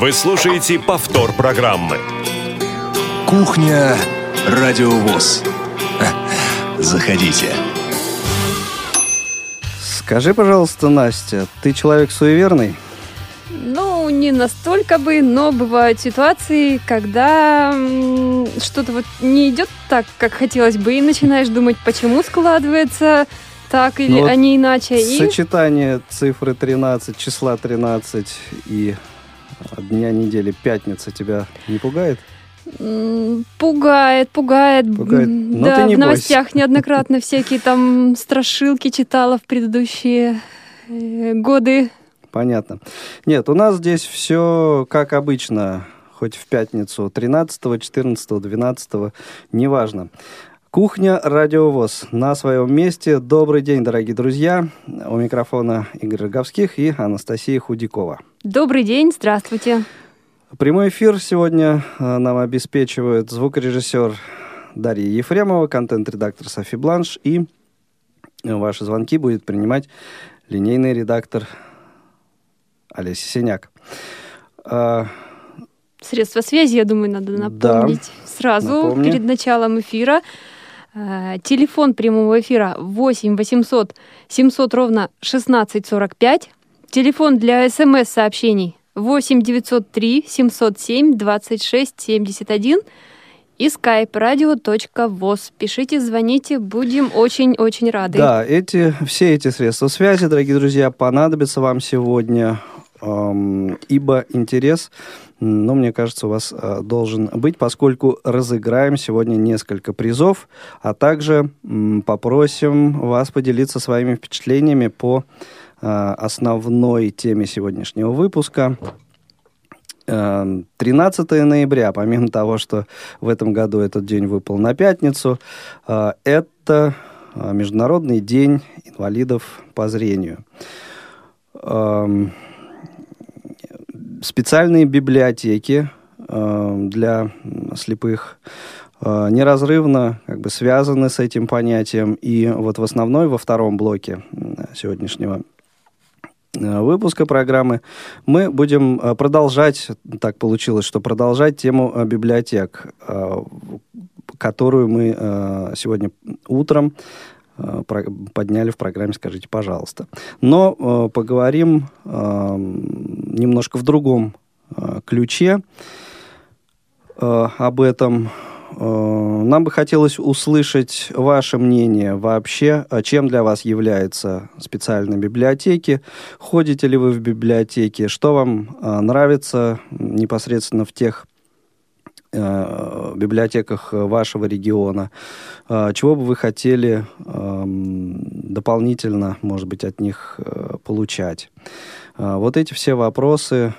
Вы слушаете повтор программы. Кухня Радиовоз. Заходите. Скажи, пожалуйста, Настя, ты человек суеверный? Ну, не настолько бы, но бывают ситуации, когда что-то вот не идет так, как хотелось бы, и начинаешь думать, почему складывается так или, ну, а не иначе. Сочетание и... цифры 13, числа 13 и дня недели пятница тебя не пугает? Пугает, пугает. Пугает. Но да, ты не в новостях бойся. неоднократно всякие там страшилки читала в предыдущие э, годы. Понятно. Нет, у нас здесь все как обычно, хоть в пятницу 13, 14, 12, неважно. Кухня Радиовоз на своем месте. Добрый день, дорогие друзья. У микрофона Игорь Роговских и Анастасия Худякова. Добрый день, здравствуйте. Прямой эфир сегодня э, нам обеспечивает звукорежиссер Дарья Ефремова, контент-редактор Софи Бланш и ваши звонки будет принимать линейный редактор Олеся Синяк. А, Средства связи, я думаю, надо напомнить да, сразу напомни. перед началом эфира. А, телефон прямого эфира 8 800 700 ровно 1645. Телефон для смс-сообщений 8 903 707 26 71 и skype radio.voz. Пишите, звоните, будем очень-очень рады. Да, эти, все эти средства связи, дорогие друзья, понадобятся вам сегодня, эм, ибо интерес, ну, мне кажется, у вас э, должен быть, поскольку разыграем сегодня несколько призов, а также э, попросим вас поделиться своими впечатлениями по основной теме сегодняшнего выпуска. 13 э, ноября, помимо того, что в этом году этот день выпал на пятницу, э, это Международный день инвалидов по зрению. Эм, специальные библиотеки для слепых неразрывно как бы связаны с этим понятием. И вот в основной, во втором блоке сегодняшнего Э, выпуска программы мы будем э, продолжать, так получилось, что продолжать тему э, библиотек, которую мы сегодня утром подняли в программе «Скажите, пожалуйста». Но поговорим немножко в другом ключе об этом Э, нам бы хотелось услышать ваше мнение вообще, а чем для вас являются специальные библиотеки, ходите ли вы в библиотеки, что вам э, нравится непосредственно в тех э, библиотеках вашего региона, чего бы вы хотели эм, дополнительно, может быть, от них получать. Вот эти все вопросы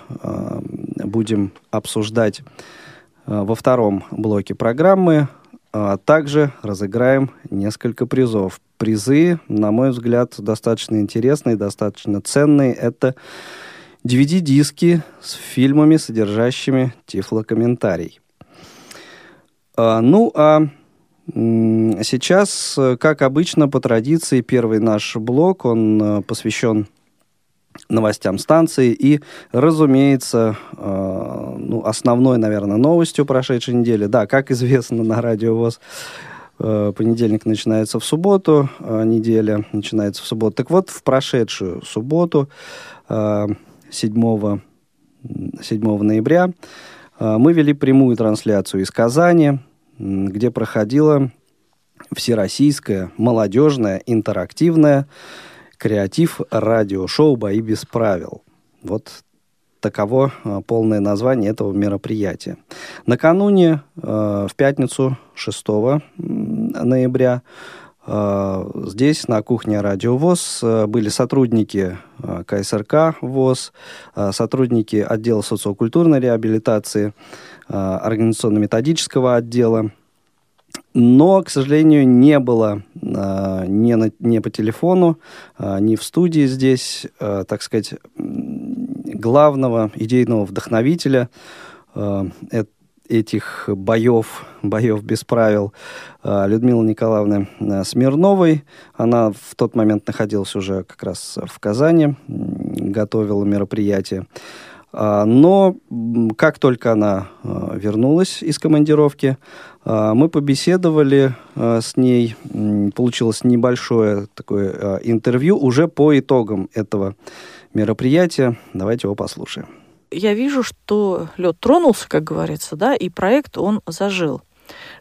будем обсуждать. Э, во втором блоке программы а также разыграем несколько призов. Призы, на мой взгляд, достаточно интересные, достаточно ценные. Это DVD-диски с фильмами, содержащими тифлокомментарий. А, ну, а сейчас, как обычно, по традиции, первый наш блок, он э, посвящен новостям станции. И, разумеется, э, ну, основной, наверное, новостью прошедшей недели, да, как известно на радио ВОЗ, э, понедельник начинается в субботу, э, неделя начинается в субботу. Так вот, в прошедшую субботу, э, 7, 7 ноября, э, мы вели прямую трансляцию из Казани, где проходила всероссийская молодежная интерактивная креатив радиошоу «Бои без правил». Вот таково а, полное название этого мероприятия. Накануне, а, в пятницу 6 ноября, а, здесь, на кухне Радио ВОЗ, были сотрудники КСРК ВОЗ, сотрудники отдела социокультурной реабилитации, организационно-методического отдела, но, к сожалению, не было э, ни, на, ни по телефону, э, ни в студии здесь, э, так сказать, главного идейного вдохновителя э, этих боев, боев без правил Людмилы Николаевны Смирновой. Она в тот момент находилась уже как раз в Казани, готовила мероприятие. А, но как только она а, вернулась из командировки, а, мы побеседовали с ней. Получилось небольшое такое интервью уже по итогам этого мероприятия. Давайте его послушаем. Я вижу, что лед тронулся, как говорится, да, и проект он зажил.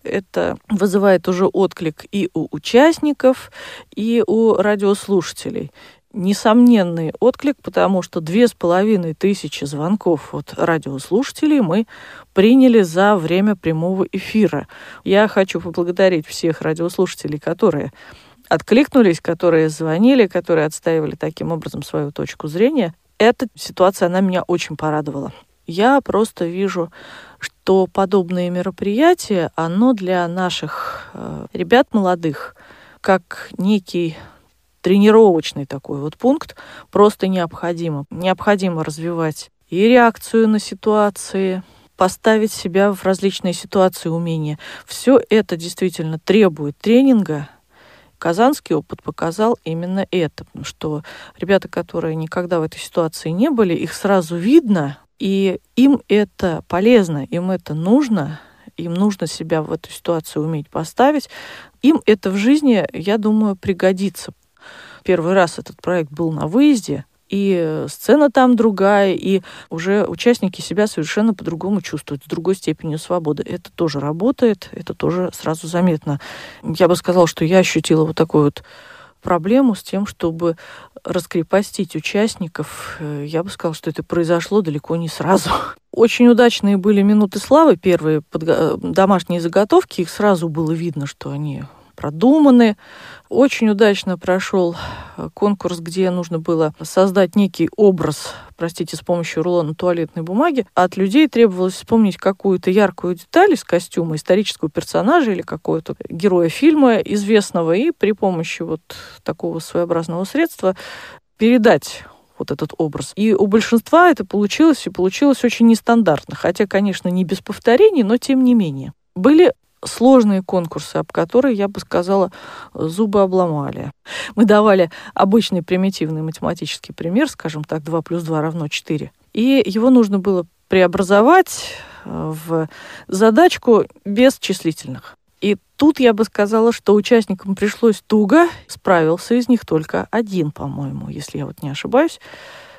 Это вызывает уже отклик и у участников, и у радиослушателей несомненный отклик, потому что две с половиной тысячи звонков от радиослушателей мы приняли за время прямого эфира. Я хочу поблагодарить всех радиослушателей, которые откликнулись, которые звонили, которые отстаивали таким образом свою точку зрения. Эта ситуация, она меня очень порадовала. Я просто вижу, что подобные мероприятия, оно для наших э, ребят молодых, как некий тренировочный такой вот пункт, просто необходимо. Необходимо развивать и реакцию на ситуации, поставить себя в различные ситуации умения. Все это действительно требует тренинга. Казанский опыт показал именно это, что ребята, которые никогда в этой ситуации не были, их сразу видно, и им это полезно, им это нужно, им нужно себя в эту ситуацию уметь поставить. Им это в жизни, я думаю, пригодится. Первый раз этот проект был на выезде, и сцена там другая, и уже участники себя совершенно по-другому чувствуют, с другой степенью свободы. Это тоже работает, это тоже сразу заметно. Я бы сказала, что я ощутила вот такую вот проблему с тем, чтобы раскрепостить участников. Я бы сказала, что это произошло далеко не сразу. Очень удачные были минуты славы, первые подго- домашние заготовки. Их сразу было видно, что они продуманы. Очень удачно прошел э, конкурс, где нужно было создать некий образ, простите, с помощью рулона туалетной бумаги. От людей требовалось вспомнить какую-то яркую деталь из костюма, исторического персонажа или какого-то героя фильма известного, и при помощи вот такого своеобразного средства передать вот этот образ. И у большинства это получилось, и получилось очень нестандартно. Хотя, конечно, не без повторений, но тем не менее. Были сложные конкурсы, об которые, я бы сказала, зубы обломали. Мы давали обычный примитивный математический пример, скажем так, 2 плюс 2 равно 4. И его нужно было преобразовать э, в задачку без числительных. И тут я бы сказала, что участникам пришлось туго, справился из них только один, по-моему, если я вот не ошибаюсь.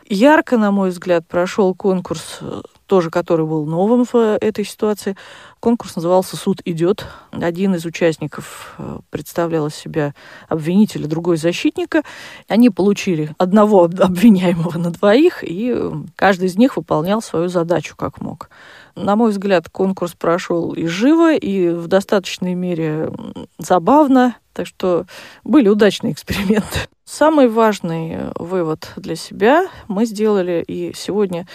Ярко, на мой взгляд, прошел конкурс, э, тоже который был новым в э, этой ситуации. Конкурс назывался «Суд идет». Один из участников э, представлял из себя обвинителя, другой защитника. Они получили одного обвиняемого на двоих, и каждый из них выполнял свою задачу как мог. На мой взгляд, конкурс прошел и живо, и в достаточной мере забавно. Так что были удачные эксперименты. Самый важный э, вывод для себя мы сделали, и сегодня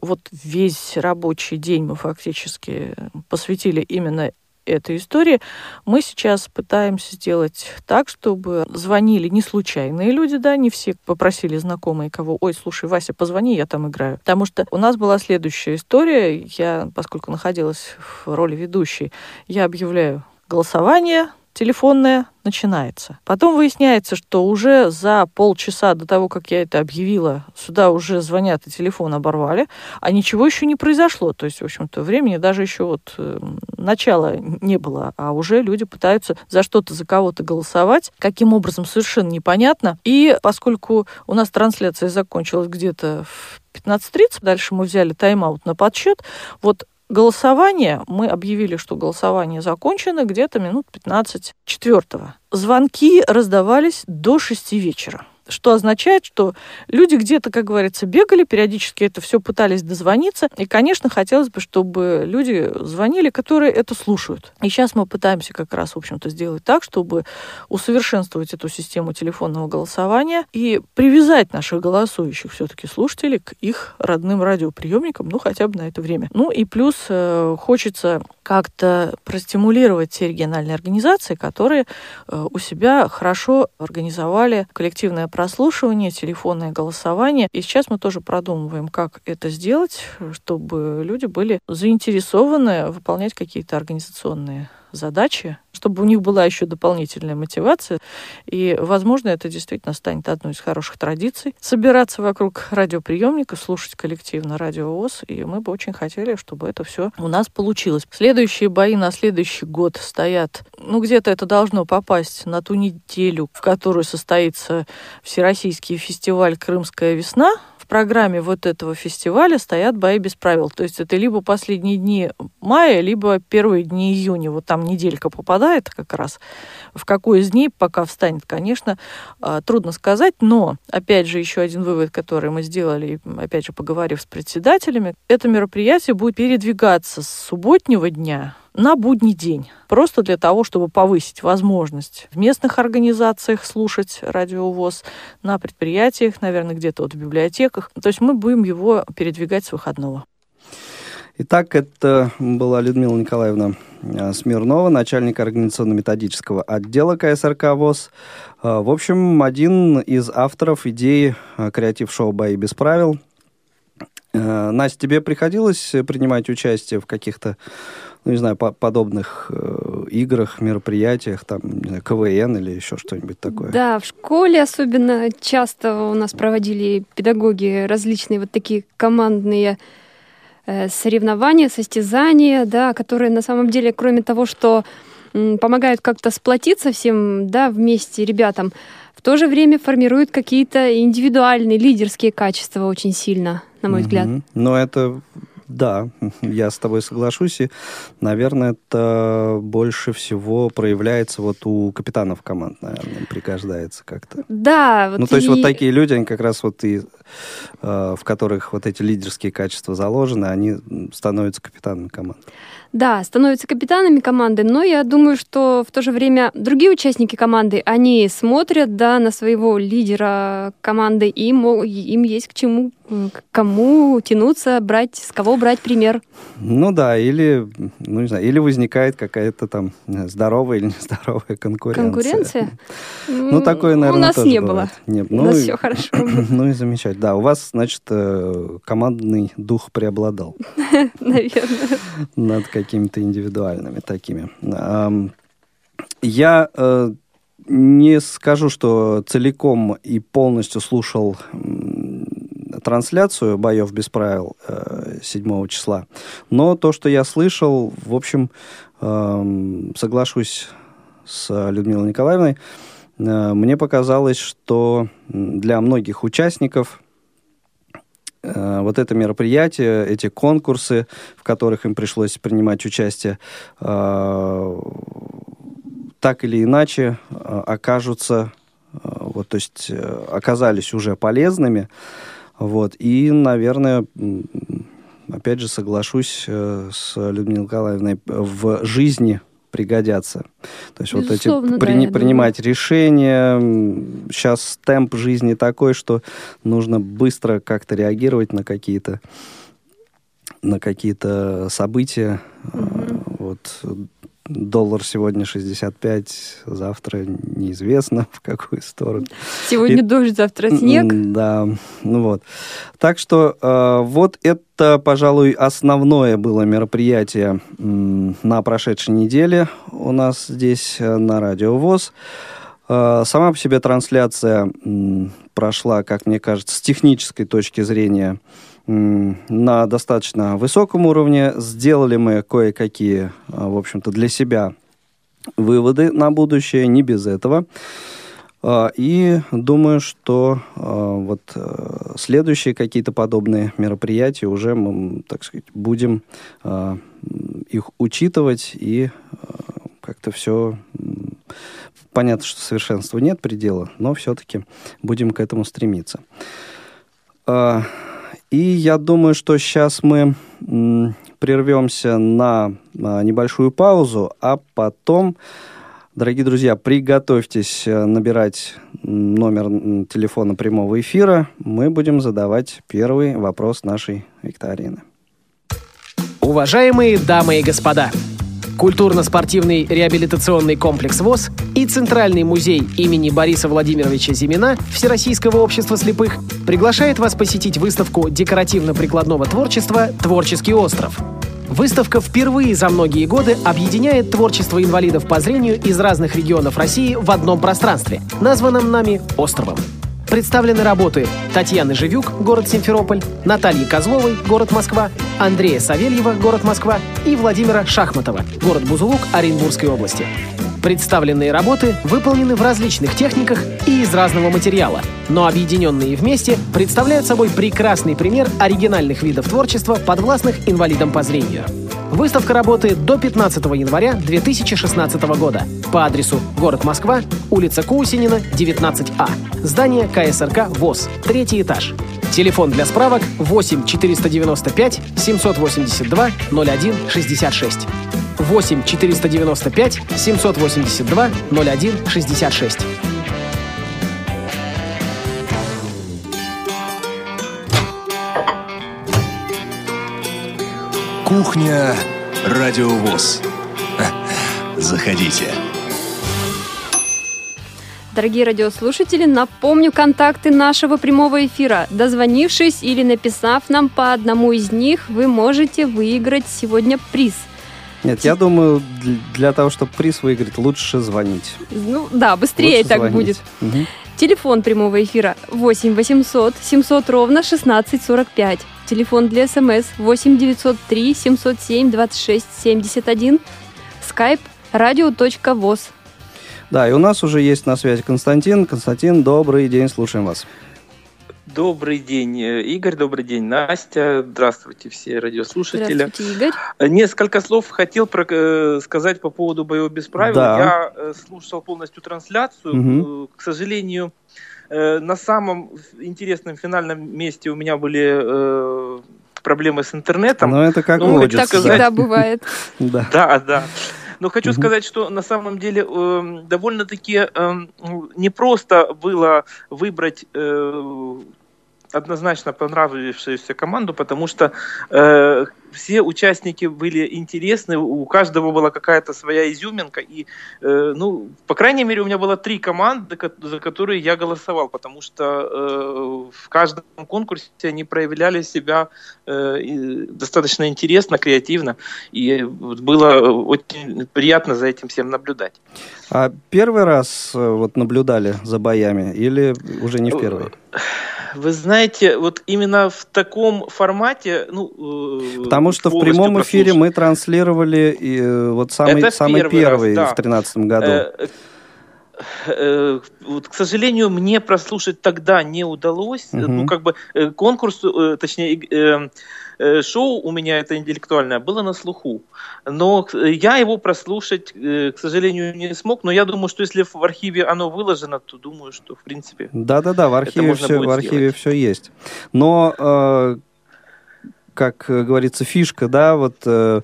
вот весь рабочий день мы фактически посвятили именно этой истории, мы сейчас пытаемся сделать так, чтобы звонили не случайные люди, да, не все попросили знакомые кого, ой, слушай, Вася, позвони, я там играю. Потому что у нас была следующая история, я, поскольку находилась в роли ведущей, я объявляю голосование, телефонная начинается. Потом выясняется, что уже за полчаса до того, как я это объявила, сюда уже звонят и телефон оборвали, а ничего еще не произошло. То есть, в общем-то, времени даже еще вот э, начала не было, а уже люди пытаются за что-то, за кого-то голосовать. Каким образом, совершенно непонятно. И поскольку у нас трансляция закончилась где-то в 15.30, дальше мы взяли тайм-аут на подсчет, вот Голосование, мы объявили, что голосование закончено где-то минут 15 четвертого. Звонки раздавались до 6 вечера что означает, что люди где-то, как говорится, бегали, периодически это все пытались дозвониться. И, конечно, хотелось бы, чтобы люди звонили, которые это слушают. И сейчас мы пытаемся как раз, в общем-то, сделать так, чтобы усовершенствовать эту систему телефонного голосования и привязать наших голосующих все-таки слушателей к их родным радиоприемникам, ну, хотя бы на это время. Ну, и плюс э, хочется как-то простимулировать те региональные организации, которые э, у себя хорошо организовали коллективное прослушивание, телефонное голосование. И сейчас мы тоже продумываем, как это сделать, чтобы люди были заинтересованы выполнять какие-то организационные задачи, чтобы у них была еще дополнительная мотивация. И, возможно, это действительно станет одной из хороших традиций. Собираться вокруг радиоприемника, слушать коллективно радио ВОЗ. И мы бы очень хотели, чтобы это все у нас получилось. Следующие бои на следующий год стоят, ну, где-то это должно попасть на ту неделю, в которую состоится Всероссийский фестиваль «Крымская весна», программе вот этого фестиваля стоят бои без правил. То есть это либо последние дни мая, либо первые дни июня. Вот там неделька попадает как раз. В какой из дней пока встанет, конечно, а, трудно сказать. Но, опять же, еще один вывод, который мы сделали, опять же, поговорив с председателями, это мероприятие будет передвигаться с субботнего дня на будний день. Просто для того, чтобы повысить возможность в местных организациях слушать радиовоз, на предприятиях, наверное, где-то вот в библиотеках. То есть мы будем его передвигать с выходного. Итак, это была Людмила Николаевна э, Смирнова, начальник организационно-методического отдела КСРК ВОЗ. Э, в общем, один из авторов идеи э, креатив-шоу «Бои без правил». Настя, тебе приходилось принимать участие в каких-то ну, не знаю, по подобных э, играх, мероприятиях, там, не знаю, КВН или еще что-нибудь такое? Да, в школе особенно часто у нас проводили педагоги различные вот такие командные э, соревнования, состязания, да, которые на самом деле, кроме того, что м, помогают как-то сплотиться всем, да, вместе ребятам, в то же время формируют какие-то индивидуальные лидерские качества очень сильно, на мой mm-hmm. взгляд. Но это да, я с тобой соглашусь. И, наверное, это больше всего проявляется вот у капитанов команд, наверное, пригождается как-то. Да. Вот ну, то и... есть вот такие люди, они как раз вот и э, в которых вот эти лидерские качества заложены, они становятся капитанами команд. Да, становятся капитанами команды, но я думаю, что в то же время другие участники команды, они смотрят да, на своего лидера команды, и им есть к чему, к кому тянуться, брать, с кого брать пример. Ну да, или, ну не знаю, или возникает какая-то там здоровая или нездоровая конкуренция. Конкуренция? Ну, такое, наверное, У нас не бывает. было. Нет, ну, У нас и, все хорошо. Ну и замечательно. Да, у вас, значит, э, командный дух преобладал. Наверное. Над какими-то индивидуальными такими. Я э, не скажу, что целиком и полностью слушал трансляцию боев без правил 7 числа, но то, что я слышал, в общем, соглашусь с Людмилой Николаевной, э, мне показалось, что для многих участников Э, вот это мероприятие, эти конкурсы, в которых им пришлось принимать участие, э, так или иначе э, окажутся, вот, то есть оказались уже полезными, вот, и, наверное, опять же соглашусь с Людмилой Николаевной, в жизни пригодятся. То есть Безусловно, вот эти да, при, принимать думаю. решения. Сейчас темп жизни такой, что нужно быстро как-то реагировать на какие-то на какие-то события. Угу. Вот доллар сегодня 65, завтра неизвестно в какую сторону. Сегодня И, дождь, завтра снег. Да, ну вот. Так что э, вот это, пожалуй, основное было мероприятие э, на прошедшей неделе у нас здесь э, на Радио ВОЗ. Э, сама по себе трансляция э, прошла, как мне кажется, с технической точки зрения на достаточно высоком уровне. Сделали мы кое-какие, а, в общем-то, для себя выводы на будущее, не без этого. А, и думаю, что а, вот следующие какие-то подобные мероприятия уже мы, так сказать, будем их учитывать и как-то все понятно, что совершенства нет предела, но все-таки будем к этому стремиться. И я думаю, что сейчас мы прервемся на небольшую паузу, а потом, дорогие друзья, приготовьтесь э, набирать номер телефона прямого эфира. Мы будем задавать первый вопрос нашей викторины. Уважаемые дамы и господа, культурно-спортивный реабилитационный комплекс ВОЗ и Центральный музей имени Бориса Владимировича Зимина Всероссийского общества слепых приглашает вас посетить выставку декоративно-прикладного творчества «Творческий остров». Выставка впервые за многие годы объединяет творчество инвалидов по зрению из разных регионов России в одном пространстве, названном нами «Островом». Представлены работы Татьяны Живюк, город Симферополь, Натальи Козловой, город Москва, Андрея Савельева, город Москва и Владимира Шахматова, город Бузулук Оренбургской области. Представленные работы выполнены в различных техниках и из разного материала, но объединенные вместе представляют собой прекрасный пример оригинальных видов творчества, подвластных инвалидам по зрению. Выставка работает до 15 января 2016 года по адресу город Москва, улица Кусинина, 19А. Здание КСРК ВОЗ, третий этаж. Телефон для справок 8 495 782 01 66. 8 495 782 01 66. Кухня Радиовоз. Заходите. Дорогие радиослушатели, напомню контакты нашего прямого эфира. Дозвонившись или написав нам по одному из них, вы можете выиграть сегодня приз. Нет, я думаю, для того, чтобы приз выиграть, лучше звонить. Ну да, быстрее лучше так звонить. будет. Угу. Телефон прямого эфира 8 800 700 ровно 1645. Телефон для СМС 8 903 707 26 71. Skype radio.voz. Да, и у нас уже есть на связи Константин. Константин, добрый день, слушаем вас. Добрый день, э, Игорь, добрый день, Настя. Здравствуйте, все радиослушатели. Здравствуйте, Игорь. Э, несколько слов хотел про, э, сказать по поводу боевого без правил. Да. Я слушал полностью трансляцию. Угу. К сожалению, на самом интересном финальном месте у меня были проблемы с интернетом. Но это как ну, так сказать... всегда бывает. да. да, да. Но хочу сказать, что на самом деле э, довольно-таки э, непросто было выбрать э, однозначно понравившуюся команду, потому что э, все участники были интересны, у каждого была какая-то своя изюминка, и, э, ну, по крайней мере, у меня было три команды, за которые я голосовал, потому что э, в каждом конкурсе они проявляли себя э, достаточно интересно, креативно, и было очень приятно за этим всем наблюдать. А первый раз э, вот наблюдали за боями или уже не в первый? Вы знаете, вот именно в таком формате, ну, э, потому что в прямом эфире мы транслировали и, э, вот самый Это самый первый, первый раз, да. в тринадцатом году. Э, вот, к сожалению, мне прослушать тогда не удалось. Угу. Ну, как бы конкурс, точнее, шоу у меня это интеллектуальное было на слуху, но я его прослушать, э, к сожалению, не смог, но я думаю, что если в архиве оно выложено, то думаю, что в принципе. Да-да-да, в архиве все, в архиве все есть. Но э, как говорится, фишка, да, вот э,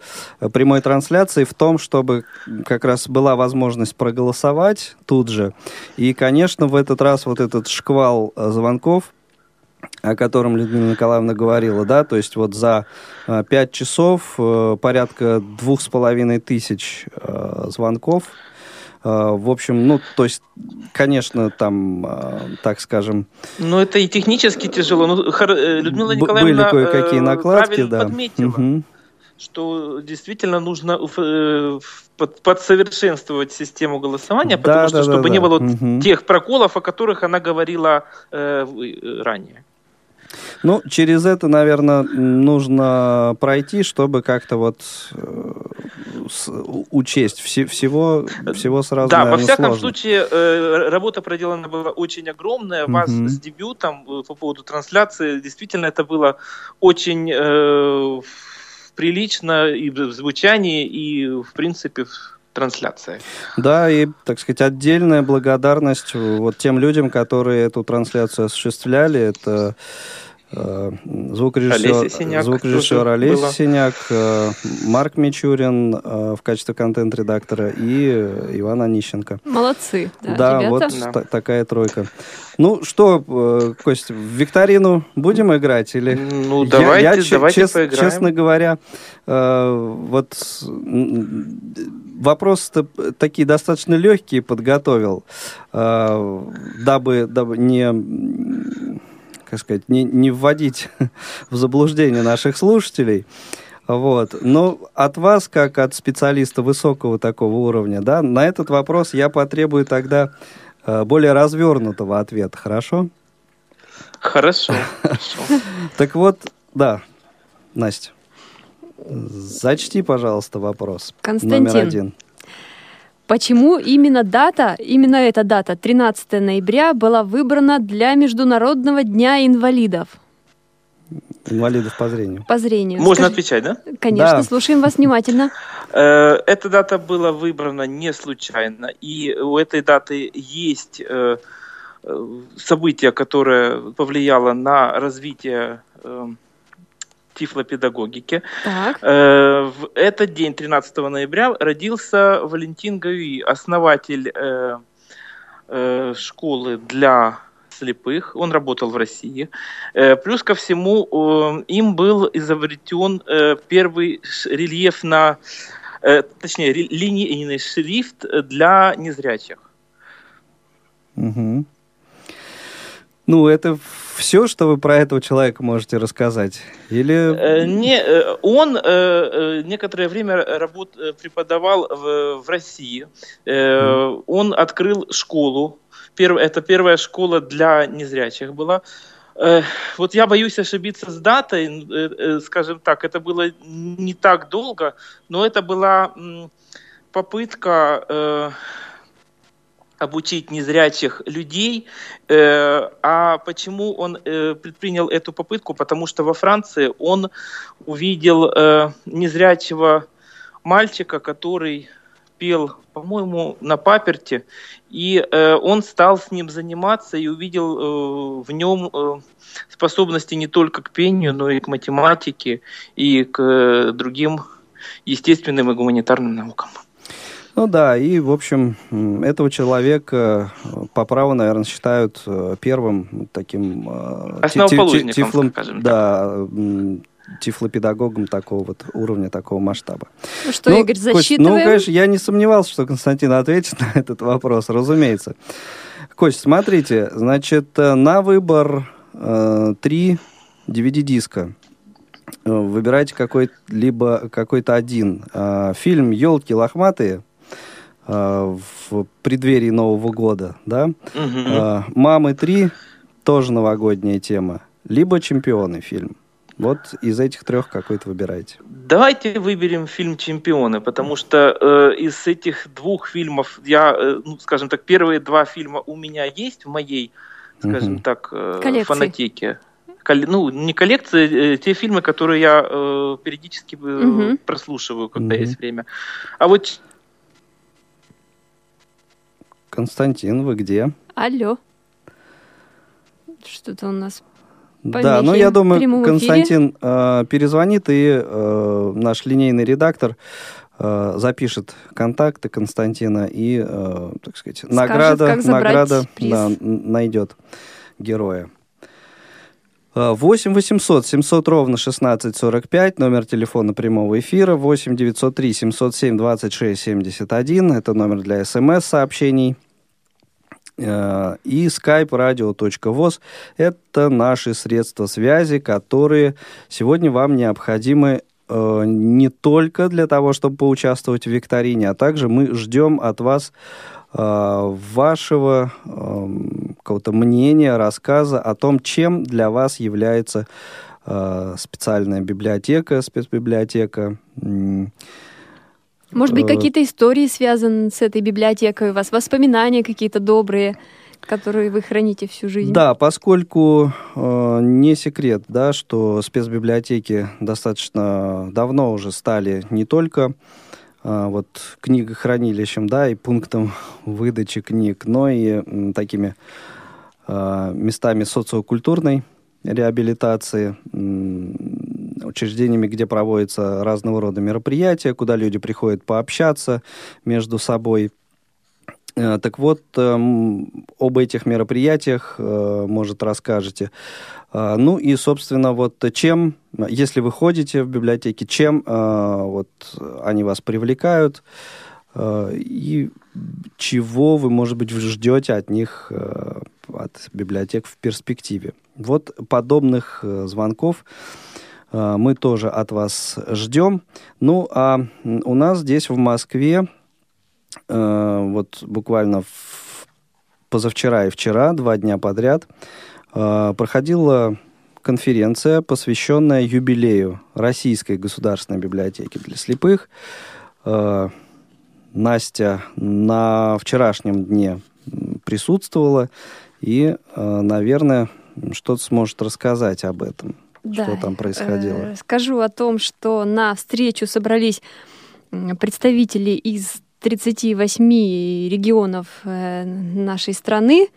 прямой трансляции в том, чтобы как раз была возможность проголосовать тут же. И, конечно, в этот раз вот этот шквал э, звонков о котором Людмила Николаевна говорила, да, то есть вот за э, пять часов э, порядка двух с половиной тысяч э, звонков. В общем, ну, то есть, конечно, там, так скажем... Ну, это и технически тяжело. Ну, Людмила Николаевна были кое-какие накладки, да. подметила. Угу что действительно нужно подсовершенствовать систему голосования, да, потому что да, чтобы да, не было угу. тех проколов, о которых она говорила э, ранее. Ну, через это, наверное, нужно пройти, чтобы как-то вот э, учесть все, всего, всего сразу. Да, наверное, во всяком сложно. случае, э, работа проделана была очень огромная. Вас mm с дебютом э, по поводу трансляции, действительно, это было очень э, прилично и в звучании, и в принципе в трансляции. Да, и, так сказать, отдельная благодарность вот тем людям, которые эту трансляцию осуществляли. Это Э, звукорежиссер Олеся Синяк, звукорежиссер Олеся Синяк, э, Марк Мичурин э, в качестве контент-редактора и Иван Онищенко. Молодцы, да, Да, ребята. вот да. такая тройка. Ну что, Кость, в викторину будем играть? Или... Ну, давайте, я, я, давайте чест, поиграем. Честно говоря, вот вопросы такие достаточно легкие подготовил, дабы, дабы не как сказать, не, не вводить в заблуждение наших слушателей. Вот. Но от вас, как от специалиста высокого такого уровня, да, на этот вопрос я потребую тогда э, более развернутого ответа, хорошо? Хорошо. Так вот, да, Настя, зачти, пожалуйста, вопрос. Константин. Номер один. Почему именно дата, именно эта дата, 13 ноября, была выбрана для Международного дня инвалидов? Инвалидов по зрению. По зрению. Можно Скажи... отвечать, да? Конечно, да. слушаем вас внимательно. Э, эта дата была выбрана не случайно, и у этой даты есть э, э, событие, которое повлияло на развитие тифлопедагогики. Так. В этот день, 13 ноября, родился Валентин Гаюи, основатель школы для слепых, он работал в России. Э, плюс ко всему, им был изобретен э, первый рельеф на, э, точнее, линейный шрифт для незрячих. Угу. Ну, это все, что вы про этого человека можете рассказать? Или... Не, он некоторое время работ, преподавал в, в России. Он открыл школу перв, это первая школа для незрячих была. Э, вот я боюсь ошибиться с датой, э, э, скажем так, это было не так долго, но это была попытка обучить незрячих людей. А почему он предпринял эту попытку? Потому что во Франции он увидел незрячего мальчика, который пел, по-моему, на паперте, и э, он стал с ним заниматься и увидел э, в нем э, способности не только к пению, но и к математике и к э, другим естественным и гуманитарным наукам. Ну да, и, в общем, этого человека по праву, наверное, считают э, первым таким... Э, Основоположником, скажем да, тифлопедагогом такого вот уровня, такого масштаба. Ну что, ну, Игорь, засчитываем? Кость, ну, конечно, я не сомневался, что Константин ответит на этот вопрос, разумеется. Кость, смотрите, значит, э, на выбор э, три DVD-диска. Э, выбирайте какой-либо какой-то один. Э, фильм «Елки лохматые» э, в преддверии Нового года, да? Угу. «Мамы 3» тоже новогодняя тема. Либо «Чемпионы» фильм. Вот из этих трех какой-то выбирайте. Давайте выберем фильм «Чемпионы», потому что э, из этих двух фильмов, я, э, ну, скажем так, первые два фильма у меня есть в моей, скажем угу. так, э, фанатеке. Колл- ну, не коллекции, э, те фильмы, которые я э, периодически э, угу. прослушиваю, когда угу. есть время. А вот... Константин, вы где? Алло. Что-то у нас да, ну я думаю, Константин э, перезвонит, и э, наш линейный редактор э, запишет контакты Константина и, э, так сказать, Скажет, награда, награда да, найдет героя. 8 800 700 ровно 1645, номер телефона прямого эфира, 8 903 707 26 71, это номер для смс-сообщений. Э, и skype radio.voz – это наши средства связи, которые сегодня вам необходимы э, не только для того, чтобы поучаствовать в викторине, а также мы ждем от вас э, вашего какого-то мнения, рассказа о том, чем для вас является специальная библиотека, спецбиблиотека. Может быть, какие-то истории связаны с этой библиотекой у вас, воспоминания какие-то добрые, которые вы храните всю жизнь? Да, поскольку э, не секрет, да, что спецбиблиотеки достаточно давно уже стали не только э, вот книгохранилищем, да, и пунктом выдачи книг, но и э, такими э, местами социокультурной реабилитации, учреждениями, где проводятся разного рода мероприятия, куда люди приходят пообщаться между собой. Э, так вот, эм, об этих мероприятиях, э, может, расскажете. Э, ну и, собственно, вот чем, если вы ходите в библиотеки, чем вот они вас привлекают, и чего вы, может быть, ждете от них, от библиотек в перспективе. Вот подобных звонков мы тоже от вас ждем. Ну, а у нас здесь в Москве вот буквально позавчера и вчера, два дня подряд, проходила конференция, посвященная юбилею Российской государственной библиотеки для слепых. Настя на вчерашнем дне присутствовала и, э, наверное, что-то сможет рассказать об этом. Да. Что там происходило? Э, скажу о том, что на встречу собрались представители из 38 регионов э, нашей страны.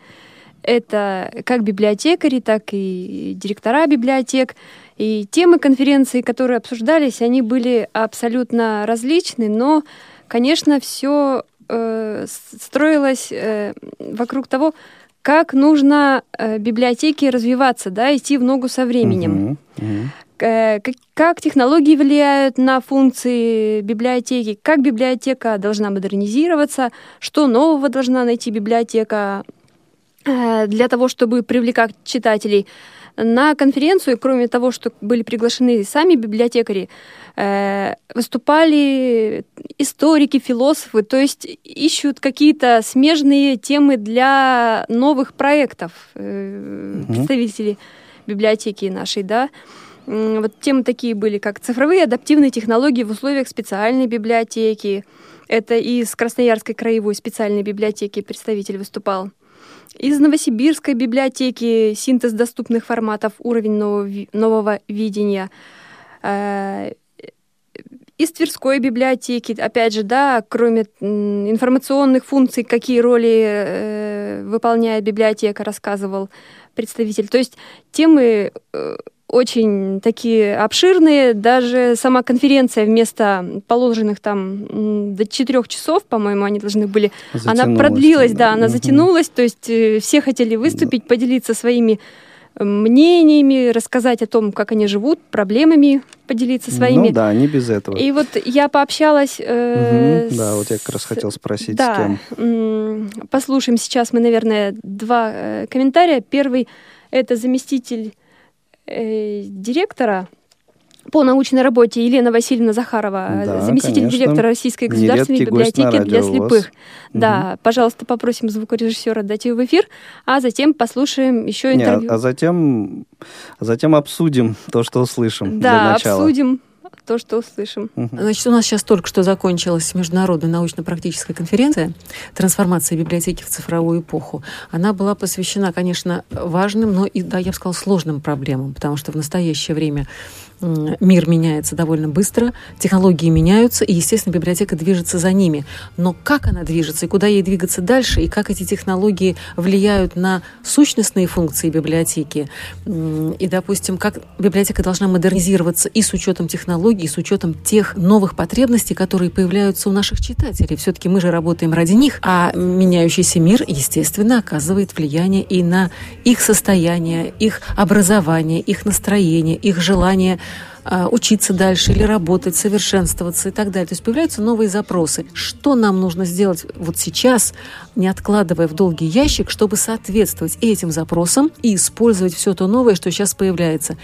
Это как библиотекари, так и директора библиотек. И темы конференции, которые обсуждались, они были абсолютно различны, но конечно, все э, строилось э, вокруг того, как нужно э, библиотеке развиваться, да, идти в ногу со временем. Uh-huh. Э, как, как технологии влияют на функции библиотеки, как библиотека должна модернизироваться, что нового должна найти библиотека э, для того, чтобы привлекать читателей. На конференцию, кроме того, что были приглашены сами библиотекари, э, выступали историки, философы, то есть ищут какие-то смежные темы для новых проектов э, представители библиотеки нашей, да. Вот темы такие были, как цифровые адаптивные технологии в условиях специальной библиотеки. Это из Красноярской краевой специальной библиотеки представитель выступал. Из Новосибирской библиотеки синтез доступных форматов, уровень нового, нового видения. Э, из Тверской библиотеки, опять же, да, кроме информационных функций, какие роли э, выполняет библиотека, рассказывал представитель. То есть темы э, очень такие обширные. Даже сама конференция вместо положенных там до четырех часов, по-моему, они должны были, затянулась, она продлилась, да, она угу. затянулась. То есть э, все хотели выступить, да. поделиться своими э, мнениями, рассказать о том, как они живут, проблемами поделиться своими. Ну да, не без этого. И вот я пообщалась... Э, угу, с... Да, вот я как раз хотел спросить, да, с кем. Послушаем сейчас мы, наверное, два э, комментария. Первый — это заместитель э, директора по научной работе Елена Васильевна Захарова, да, заместитель конечно. директора Российской государственной Нередкий библиотеки для слепых. Да, угу. пожалуйста, попросим звукорежиссера дать ее в эфир, а затем послушаем еще интервью. Не, а затем, а затем обсудим то, что услышим. Да, обсудим то, что услышим. Значит, у нас сейчас только что закончилась международная научно-практическая конференция «Трансформация библиотеки в цифровую эпоху». Она была посвящена, конечно, важным, но и, да, я бы сказала, сложным проблемам, потому что в настоящее время мир меняется довольно быстро, технологии меняются, и, естественно, библиотека движется за ними. Но как она движется, и куда ей двигаться дальше, и как эти технологии влияют на сущностные функции библиотеки, и, допустим, как библиотека должна модернизироваться и с учетом технологий, и с учетом тех новых потребностей, которые появляются у наших читателей. Все-таки мы же работаем ради них, а меняющийся мир, естественно, оказывает влияние и на их состояние, их образование, их настроение, их желание учиться дальше или работать, совершенствоваться и так далее. То есть появляются новые запросы. Что нам нужно сделать вот сейчас, не откладывая в долгий ящик, чтобы соответствовать этим запросам и использовать все то новое, что сейчас появляется.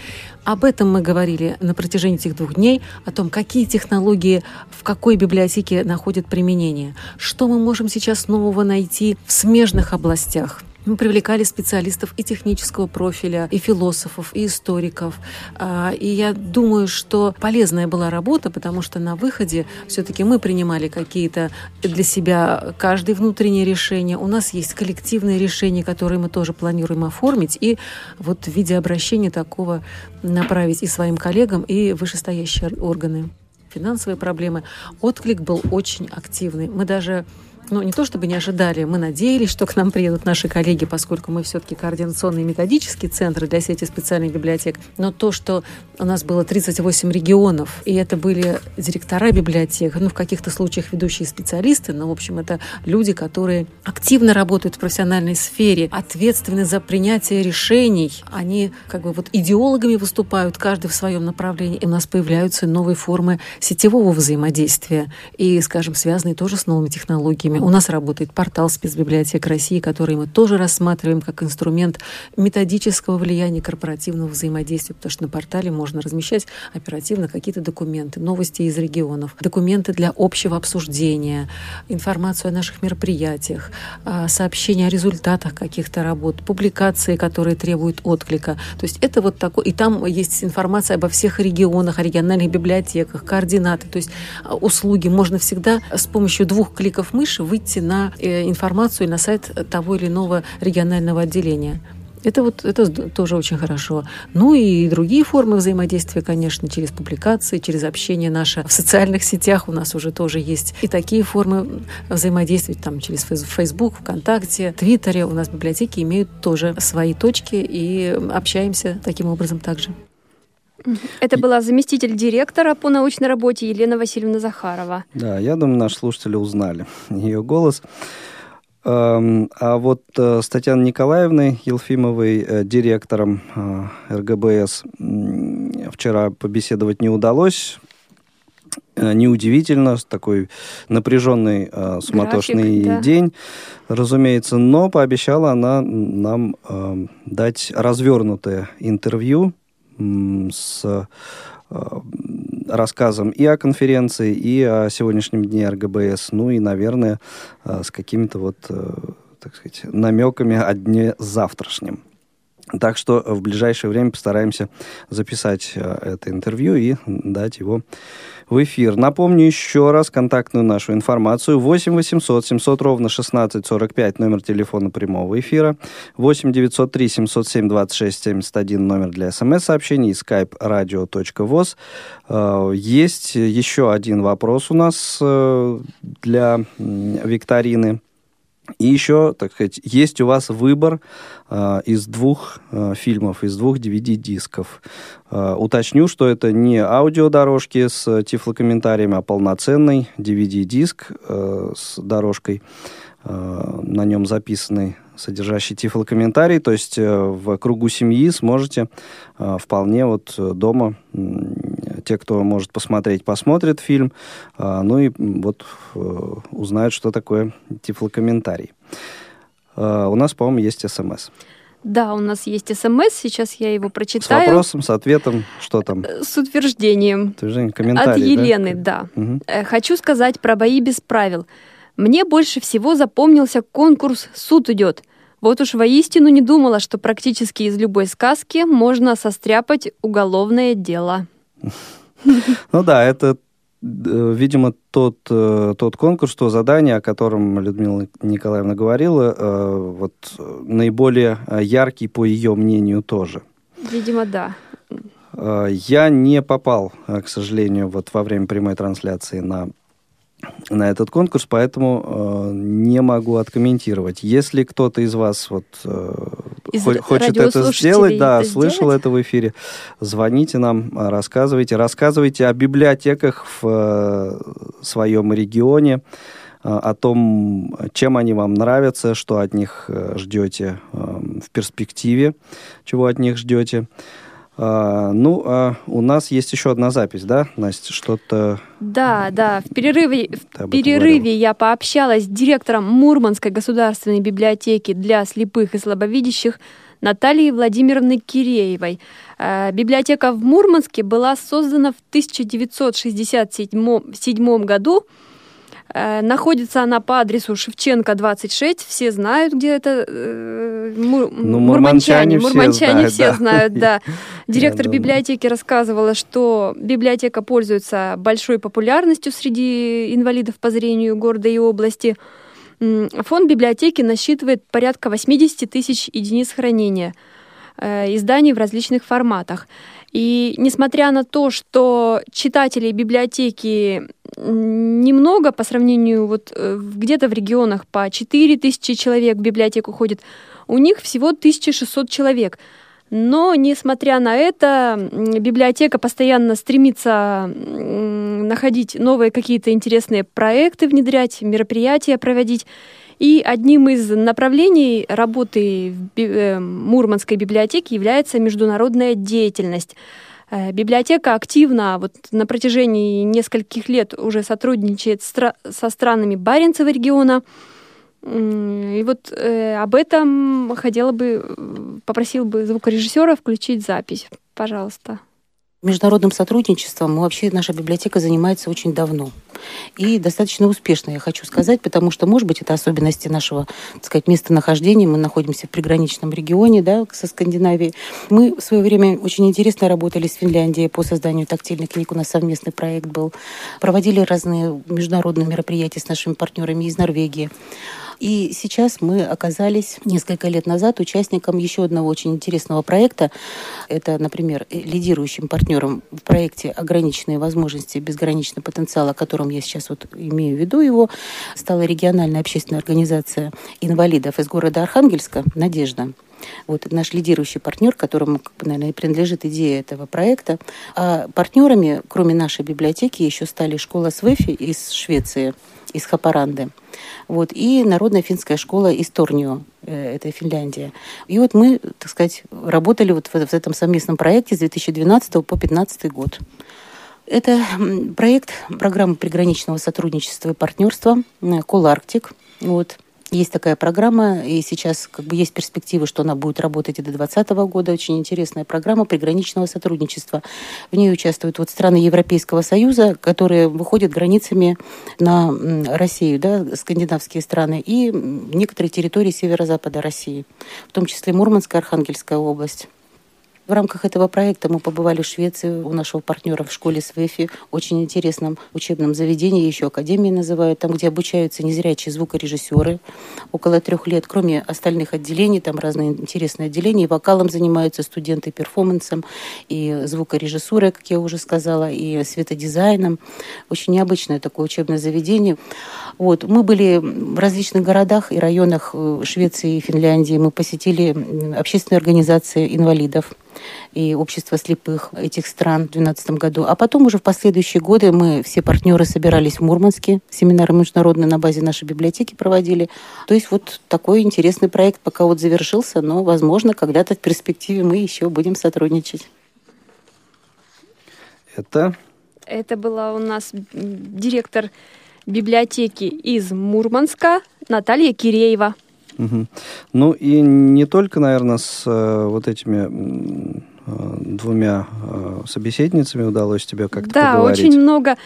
Об этом мы говорили на протяжении этих двух дней, о том, какие технологии в какой библиотеке находят применение, что мы можем сейчас нового найти в смежных областях. Мы привлекали специалистов и технического профиля, и философов, и историков. А, и я думаю, что полезная была работа, потому что на выходе все-таки мы принимали какие-то для себя каждое внутреннее решение. У нас есть коллективные решения, которые мы тоже планируем оформить, и вот в виде обращения такого направить и своим коллегам, и вышестоящие органы финансовые проблемы. Отклик был очень активный. Мы даже ну, не то чтобы не ожидали, мы надеялись, что к нам приедут наши коллеги, поскольку мы все-таки координационный и методический центр для сети специальных библиотек. Но то, что у нас было 38 регионов, и это были директора библиотек, ну, в каких-то случаях ведущие специалисты, но, в общем, это люди, которые активно работают в профессиональной сфере, ответственны за принятие решений. Они как бы вот идеологами выступают, каждый в своем направлении, и у нас появляются новые формы сетевого взаимодействия и, скажем, связанные тоже с новыми технологиями платформе. У нас работает портал спецбиблиотек России, который мы тоже рассматриваем как инструмент методического влияния корпоративного взаимодействия, потому что на портале можно размещать оперативно какие-то документы, новости из регионов, документы для общего обсуждения, информацию о наших мероприятиях, а, сообщения о результатах каких-то работ, публикации, которые требуют отклика. То есть это вот такой... И там есть информация обо всех регионах, о региональных библиотеках, координаты. То есть а, услуги. Можно всегда с помощью двух кликов мыши выйти на э, информацию на сайт того или иного регионального отделения. Это вот это тоже очень хорошо. Ну и другие формы взаимодействия, конечно, через публикации, через общение наше в социальных сетях у нас уже тоже есть. И такие формы взаимодействия там через Facebook, ВКонтакте, Твиттере. У нас библиотеки имеют тоже свои точки и общаемся таким образом также. Это была заместитель директора по научной работе Елена Васильевна Захарова. Да, я думаю, наши слушатели узнали ее голос. А вот э, с Татьяной Николаевной Елфимовой, э, директором э, РГБС, вчера побеседовать не удалось. Неудивительно, такой напряженный, суматошный График, да. день, разумеется, но пообещала она нам дать развернутое интервью с рассказом и о конференции, и о сегодняшнем дне РГБС, ну и, наверное, э, с какими-то вот, э, так сказать, намеками о дне завтрашнем. Так что в ближайшее время постараемся записать э, это интервью и дать его в эфир. Напомню еще раз контактную нашу информацию. 8 800 700 ровно 16 45 номер телефона прямого эфира. 8 903 707 26 71 номер для смс-сообщений. skype radio.voz. Э, есть еще один вопрос у нас э, для викторины. И еще, так сказать, есть у вас выбор э, из двух э, фильмов, из двух DVD-дисков. Э, уточню, что это не аудиодорожки с тифлокомментариями, а полноценный DVD-диск э, с дорожкой. Э, на нем записанный содержащий тифлокомментарий, то есть э, в кругу семьи сможете э, вполне вот дома те, кто может посмотреть, посмотрят фильм, ну и вот э, узнают, что такое тифлокомментарий. У нас, по-моему, есть смс. Да, у нас есть смс, сейчас я его прочитаю. С вопросом, с ответом, что там? Э, с утверждением. Утверждение, комментарий, От Елены, да. да. Угу. Хочу сказать про бои без правил. Мне больше всего запомнился конкурс «Суд идет». Вот уж воистину не думала, что практически из любой сказки можно состряпать уголовное дело. Ну да, это, э, видимо, тот, э, тот конкурс, то задание, о котором Людмила Николаевна говорила, э, вот наиболее яркий, по ее мнению, тоже. Видимо, да. Я не попал, к сожалению, вот во время прямой трансляции на на этот конкурс, поэтому э, не могу откомментировать. Если кто-то из вас вот э, из хочет это сделать, да, это слышал сделать? это в эфире, звоните нам, рассказывайте, рассказывайте о библиотеках в э, своем регионе, э, о том, чем они вам нравятся, что от них э, ждете э, в перспективе, чего от них ждете. А, ну, а у нас есть еще одна запись, да, Настя, что-то... Да, да, в перерыве, в перерыве я пообщалась с директором Мурманской государственной библиотеки для слепых и слабовидящих Натальей Владимировной Киреевой. А, библиотека в Мурманске была создана в 1967 году находится она по адресу Шевченко, 26. Все знают, где это. Э, мур, ну, мурманчане. Мурманчане все, знают, да. Директор библиотеки рассказывала, что библиотека пользуется большой популярностью среди инвалидов по зрению города и области. Фонд библиотеки насчитывает порядка 80 тысяч единиц хранения э, изданий в различных форматах. И несмотря на то, что читателей библиотеки немного по сравнению вот э, где-то в регионах по 4 тысячи человек в библиотеку ходит, у них всего 1600 человек. Но, несмотря на это, библиотека постоянно стремится находить новые какие-то интересные проекты, внедрять, мероприятия проводить. И одним из направлений работы в э, Мурманской библиотеке является международная деятельность. Э, библиотека активно вот на протяжении нескольких лет уже сотрудничает со странами Баренцева региона. И вот э, об этом хотела бы, попросил бы звукорежиссера включить запись. Пожалуйста. Международным сотрудничеством вообще наша библиотека занимается очень давно. И достаточно успешно, я хочу сказать, потому что, может быть, это особенности нашего, так сказать, местонахождения. Мы находимся в приграничном регионе, да, со Скандинавией. Мы в свое время очень интересно работали с Финляндией по созданию тактильных книг. У нас совместный проект был. Проводили разные международные мероприятия с нашими партнерами из Норвегии. И сейчас мы оказались несколько лет назад участником еще одного очень интересного проекта. Это, например, лидирующим партнером в проекте «Ограниченные возможности, безграничный потенциал», о котором я сейчас вот имею в виду его, стала региональная общественная организация инвалидов из города Архангельска «Надежда». Вот наш лидирующий партнер, которому, как бы, наверное, и принадлежит идея этого проекта. А партнерами, кроме нашей библиотеки, еще стали школа Свефи из Швеции, из Хапаранды. Вот, и Народная финская школа из Торнио, э, это Финляндия. И вот мы, так сказать, работали вот в, в этом совместном проекте с 2012 по 2015 год. Это проект программы приграничного сотрудничества и партнерства «Коларктик». Вот. Есть такая программа, и сейчас как бы есть перспективы, что она будет работать и до 2020 года. Очень интересная программа приграничного сотрудничества. В ней участвуют вот страны Европейского Союза, которые выходят границами на Россию, да, скандинавские страны, и некоторые территории северо-запада России, в том числе Мурманская, Архангельская область. В рамках этого проекта мы побывали в Швеции у нашего партнера в школе СВЭФИ, очень интересном учебном заведении, еще академии называют, там, где обучаются незрячие звукорежиссеры около трех лет. Кроме остальных отделений, там разные интересные отделения, и вокалом занимаются студенты, перформансом, и звукорежиссурой, как я уже сказала, и светодизайном. Очень необычное такое учебное заведение. Вот. Мы были в различных городах и районах э, Швеции и Финляндии. Мы посетили общественные организации инвалидов и общество слепых этих стран в 2012 году. А потом уже в последующие годы мы все партнеры собирались в Мурманске, семинары международные на базе нашей библиотеки проводили. То есть вот такой интересный проект пока вот завершился, но, возможно, когда-то в перспективе мы еще будем сотрудничать. Это? Это была у нас директор библиотеки из Мурманска Наталья Киреева. Угу. Ну и не только, наверное, с э, вот этими э, двумя э, собеседницами удалось тебе как-то да, поговорить. Да, очень много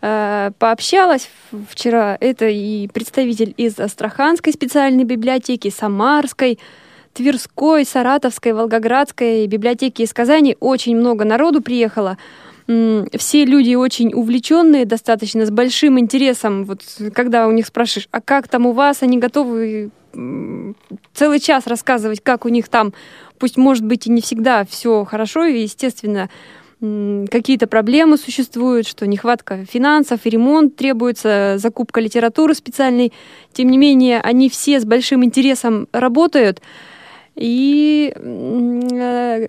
э, пообщалась вчера. Это и представитель из Астраханской специальной библиотеки, Самарской, Тверской, Саратовской, Волгоградской библиотеки из Казани. Очень много народу приехало все люди очень увлеченные, достаточно с большим интересом. Вот когда у них спрашиваешь, а как там у вас, они готовы целый час рассказывать, как у них там, пусть может быть и не всегда все хорошо, и естественно какие-то проблемы существуют, что нехватка финансов и ремонт требуется, закупка литературы специальной. Тем не менее, они все с большим интересом работают. И э,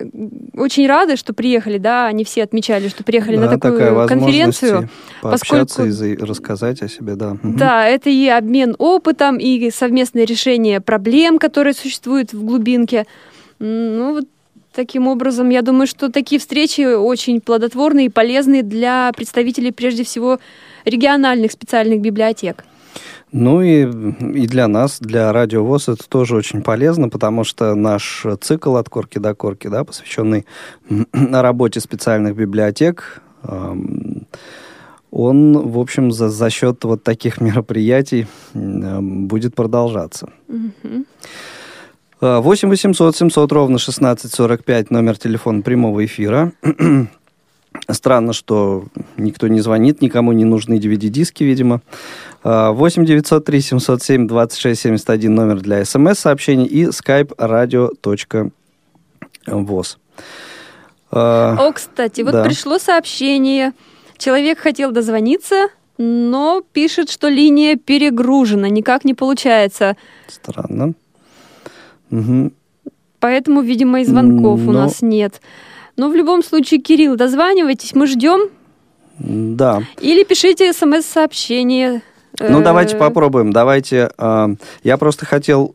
очень рады, что приехали, да, они все отмечали, что приехали да, на такую конференцию. Пообщаться поскольку, и рассказать о себе, да. Да, это и обмен опытом, и совместное решение проблем, которые существуют в глубинке. Ну, вот таким образом, я думаю, что такие встречи очень плодотворные и полезные для представителей, прежде всего, региональных специальных библиотек. Ну и, и для нас, для Радио ВОЗ, это тоже очень полезно, потому что наш цикл от корки до корки, да, посвященный работе специальных библиотек, он, в общем, за, за счет вот таких мероприятий будет продолжаться. 8 800 700 ровно 1645 номер телефона прямого эфира. Странно, что никто не звонит, никому не нужны DVD-диски, видимо. 8 903 707 26 71 номер для смс-сообщений и skype radio.voz. О, кстати, вот да. пришло сообщение. Человек хотел дозвониться, но пишет, что линия перегружена, никак не получается. Странно. Угу. Поэтому, видимо, и звонков но... у нас нет. Но в любом случае, Кирилл, дозванивайтесь, мы ждем. Да. Или пишите смс-сообщение. Ну, давайте э, попробуем. Давайте. А, я просто хотел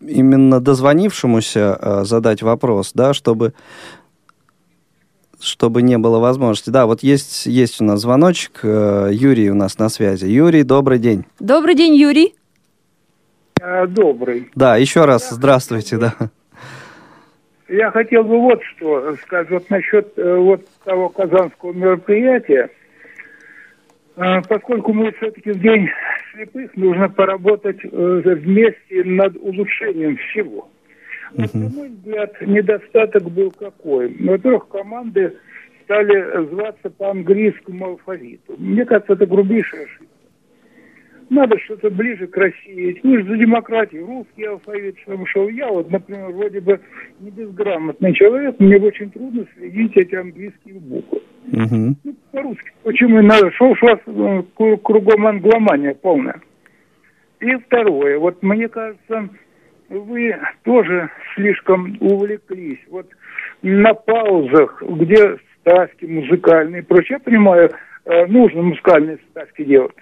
именно дозвонившемуся а, задать вопрос, да, чтобы чтобы не было возможности. Да, вот есть, есть у нас звоночек. Э, Юрий у нас на связи. Юрий, добрый день. Добрый день, Юрий. Добрый. Да, еще раз здравствуйте, да. Я хотел бы вот что сказать вот насчет э, вот того казанского мероприятия. Э, поскольку мы все-таки в день слепых нужно поработать вместе над улучшением всего. Вот, на мой взгляд, недостаток был какой? Во-первых, команды стали зваться по английскому алфавиту. Мне кажется, это грубейшая ошибка. Надо что-то ближе к России. Мы же за демократию, русский алфавит, чтобы шел. Я вот, например, вроде бы не безграмотный человек, мне очень трудно следить эти английские буквы. Uh-huh. Ну, по-русски. Почему надо? Шел, шла э, кругом англомания полная. И второе. Вот мне кажется, вы тоже слишком увлеклись. Вот на паузах, где ставки музыкальные и прочее, я понимаю, э, нужно музыкальные ставки делать,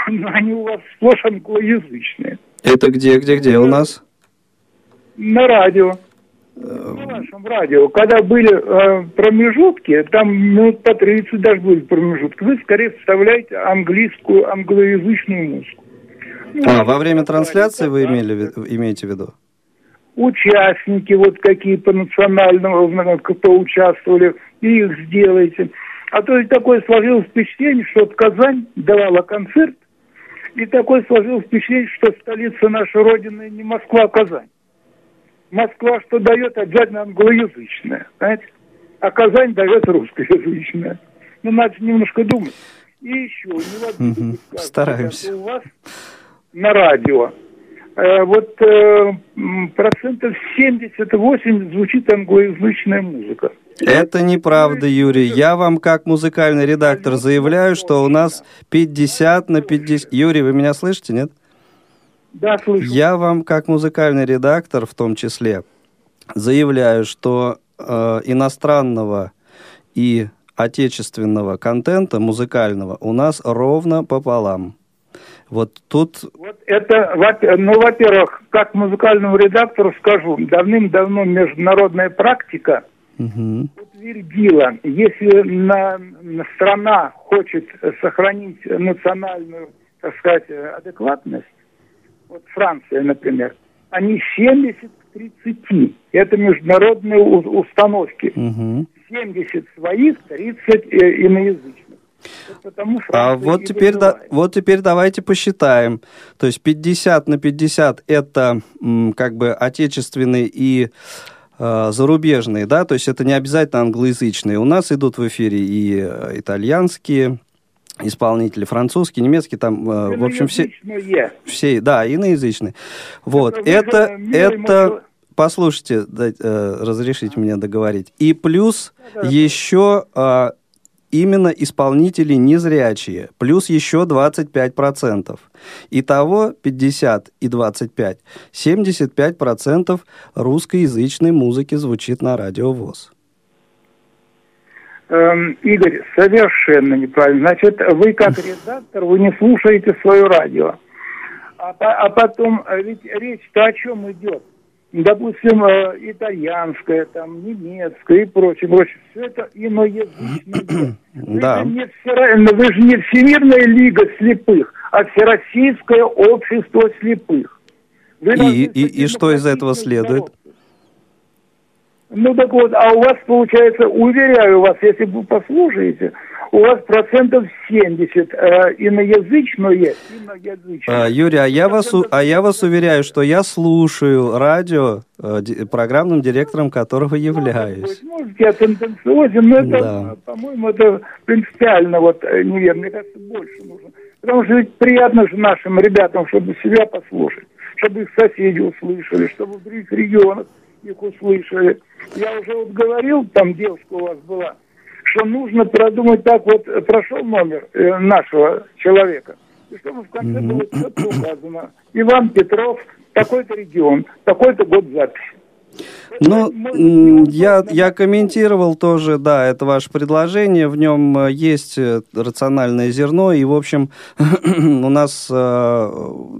они у вас сплошь англоязычные. Это где, где, где у нас? На радио. На вашем радио. Когда были э, промежутки, там минут по 30 даже были промежутки, вы скорее вставляете английскую, англоязычную музыку. А, во время трансляции вы имели, имеете в виду? Участники, вот какие по национальному, кто участвовали, и их сделайте. А то есть такое сложилось впечатление, что вот Казань давала концерт, и такое сложилось впечатление, что столица нашей Родины не Москва, а Казань. Москва что дает, обязательно англоязычная, знаете? А Казань дает русскоязычная. Ну, надо немножко думать. И еще, не угу. Стараемся. У вас на радио, э, вот э, процентов 70-80 звучит англоязычная музыка. Это неправда, Юрий. Я вам как музыкальный редактор заявляю, что у нас 50 на 50... Юрий, вы меня слышите, нет? Да, слышу. Я вам как музыкальный редактор в том числе заявляю, что э, иностранного и отечественного контента музыкального у нас ровно пополам. Вот тут... Вот это, ну, во-первых, как музыкальному редактору скажу, давным-давно международная практика угу. утвердила, если на, на страна хочет сохранить национальную, так сказать, адекватность, вот Франция, например, они 70 к 30. Это международные установки. Угу. 70 своих, 30 э, иноязычных. Потому а вот теперь, да, вот теперь давайте посчитаем. То есть 50 на 50 это как бы отечественные и зарубежные, да, то есть это не обязательно англоязычные. У нас идут в эфире и э, итальянские исполнители, французские, немецкие, там, э, в общем, все, все, да, иноязычные. Вот, это, это, это послушайте, да, э, разрешите мне договорить. И плюс да, еще э, именно исполнители незрячие, плюс еще 25%. Итого 50 и 25. 75% русскоязычной музыки звучит на радио ВОЗ. Эм, Игорь, совершенно неправильно. Значит, вы как редактор, вы не слушаете свое радио. А, а потом, э, ведь речь-то о чем идет? Допустим, э, итальянское, там, немецкое и прочее, прочее. Все это иноязычное. Да. Вы, же не все, вы же не Всемирная лига слепых, а Всероссийское общество слепых. Вы и, и, и что из этого следует? Ну так вот, а у вас получается, уверяю вас, если вы послушаете, у вас процентов 70 э, иноязычное, иноязычное. А, Юрий, а я, вас, а я вас уверяю, что я слушаю радио, э, программным директором которого являюсь. Может, я тенденциозен, но это, да. по-моему, это принципиально вот э, неверно. Мне кажется, больше нужно. Потому что ведь приятно же нашим ребятам, чтобы себя послушать, чтобы их соседи услышали, чтобы в других регионах их услышали. Я уже вот говорил, там девушка у вас была, что нужно продумать так вот, прошел номер э, нашего человека, и чтобы в конце было четко указано, Иван Петров, такой-то регион, такой-то год записи. Ну, я, я комментировал тоже, да, это ваше предложение, в нем э, есть э, рациональное зерно, и, в общем, у нас, э,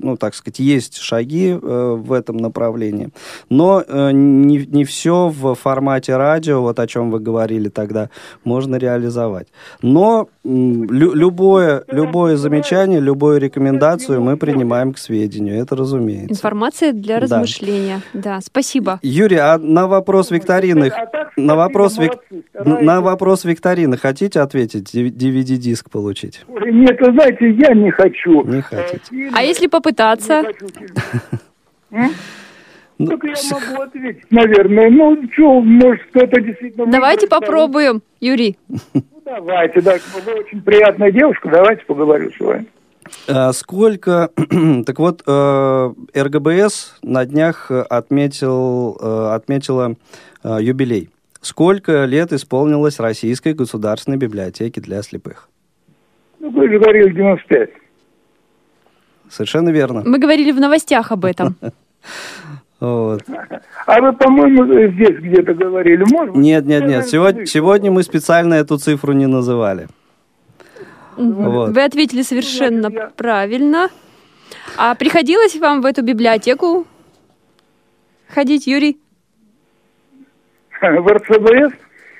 ну, так сказать, есть шаги в этом направлении, но не, не все в формате радио, вот о чем вы говорили тогда, можно реализовать. Но лю любое, любое замечание, любую рекомендацию мы принимаем к сведению, это разумеется. Информация для размышления, да, да спасибо. Юрий, а на вопрос викторины, а на вопрос, вик... на вопрос викторины хотите ответить, DVD-диск получить? Нет, вы знаете, я не хочу. Не хотите. А если попытаться? Ну, так я могу ответить, наверное. Ну, что, может, кто-то действительно... Давайте попробуем, Юрий. Ну, давайте, да. Вы очень приятная девушка, давайте поговорю с вами. А сколько... так вот, э, РГБС на днях отметил, э, отметила э, юбилей. Сколько лет исполнилось Российской государственной библиотеки для слепых? Ну, вы же говорили 95. Совершенно верно. Мы говорили в новостях об этом. Вот. А вы, по-моему, здесь где-то говорили, может Нет, нет, нет. Сегодня, сегодня мы специально эту цифру не называли. Вот. Вы ответили совершенно я... правильно. А приходилось вам в эту библиотеку ходить, Юрий? В РЦБС?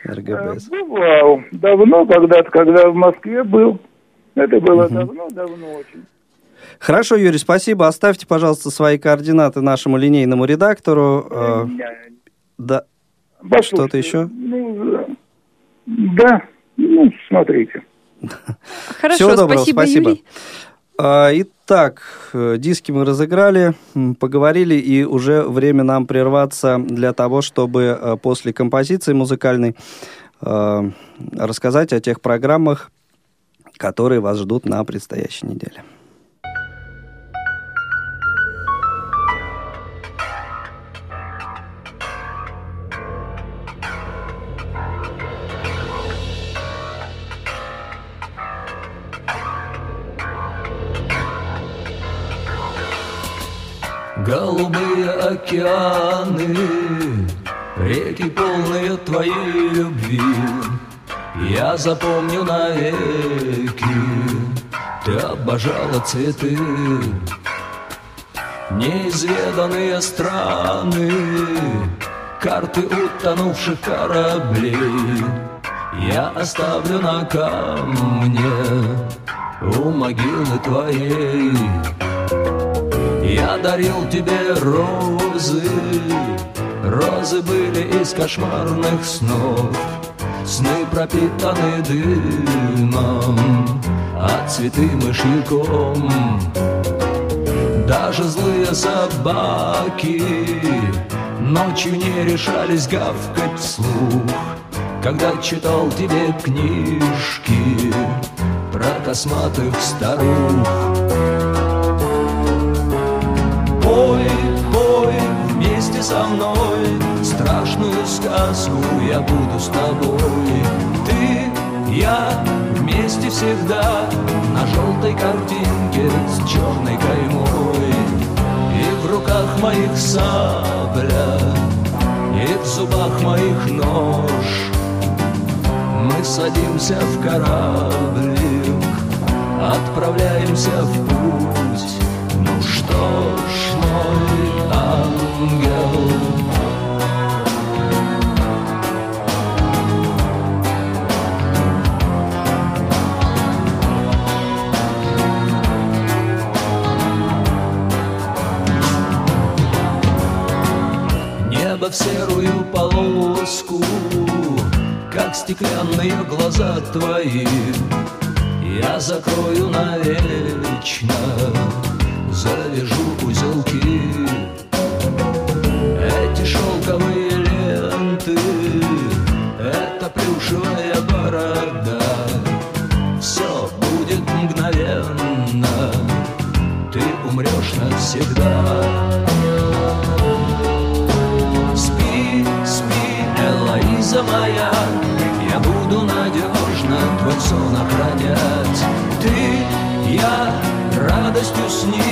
РГБС. Э, бывал. Давно, когда-то, когда в Москве был. Это было давно-давно угу. очень. Хорошо, Юрий, спасибо. Оставьте, пожалуйста, свои координаты нашему линейному редактору. Э, да. Что-то еще? Ну, да. Ну, смотрите. Хорошо, Всего доброго, спасибо, спасибо. Юрий. А, итак, э, диски мы разыграли, поговорили, и уже время нам прерваться для того, чтобы э, после композиции музыкальной э, рассказать о тех программах, которые вас ждут на предстоящей неделе. Океаны, реки полные твоей любви, Я запомню навеки, ты обожала цветы. Неизведанные страны, карты утонувших кораблей, Я оставлю на камне у могилы твоей. Я дарил тебе розы, розы были из кошмарных снов, Сны пропитаны дымом, а цветы мышьяком. Даже злые собаки ночью не решались гавкать вслух, Когда читал тебе книжки про косматых старух. Со мной. Страшную сказку я буду с тобой. Ты, я, вместе всегда На желтой картинке с черной каймой. И в руках моих сабля И в зубах моих нож. Мы садимся в кораблик Отправляемся в путь стеклянные глаза твои, я закрою навечно завяжу узелки радостью сни.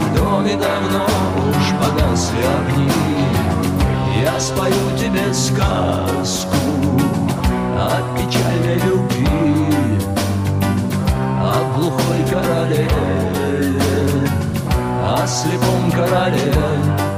В доме давно уж погасли огни. Я спою тебе сказку О печальной любви О глухой короле О слепом короле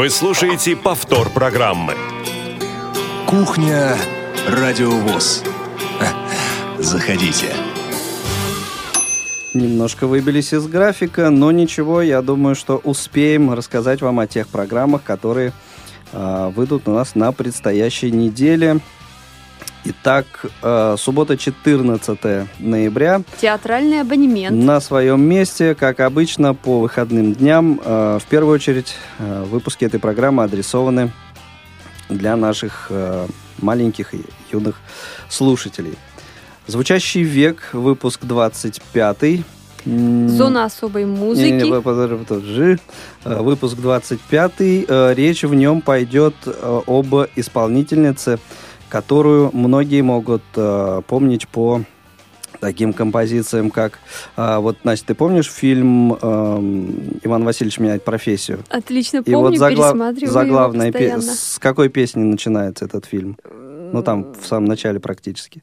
Вы слушаете повтор программы. Кухня Радиовоз. Заходите. Немножко выбились из графика, но ничего, я думаю, что успеем рассказать вам о тех программах, которые э, выйдут у нас на предстоящей неделе. Итак, э, суббота 14 ноября. Театральный абонемент. На своем месте, как обычно, по выходным дням. Э, в первую очередь, э, выпуски этой программы адресованы для наших маленьких и юных слушателей. Звучащий век, выпуск 25 Зона особой музыки. Выпуск 25 Речь в нем пойдет об исполнительнице которую многие могут э, помнить по таким композициям, как... Э, вот, Настя, ты помнишь фильм э, «Иван Васильевич меняет профессию»? Отлично помню, И вот загла... заглавная пе... С какой песни начинается этот фильм? Ну, там, в самом начале практически.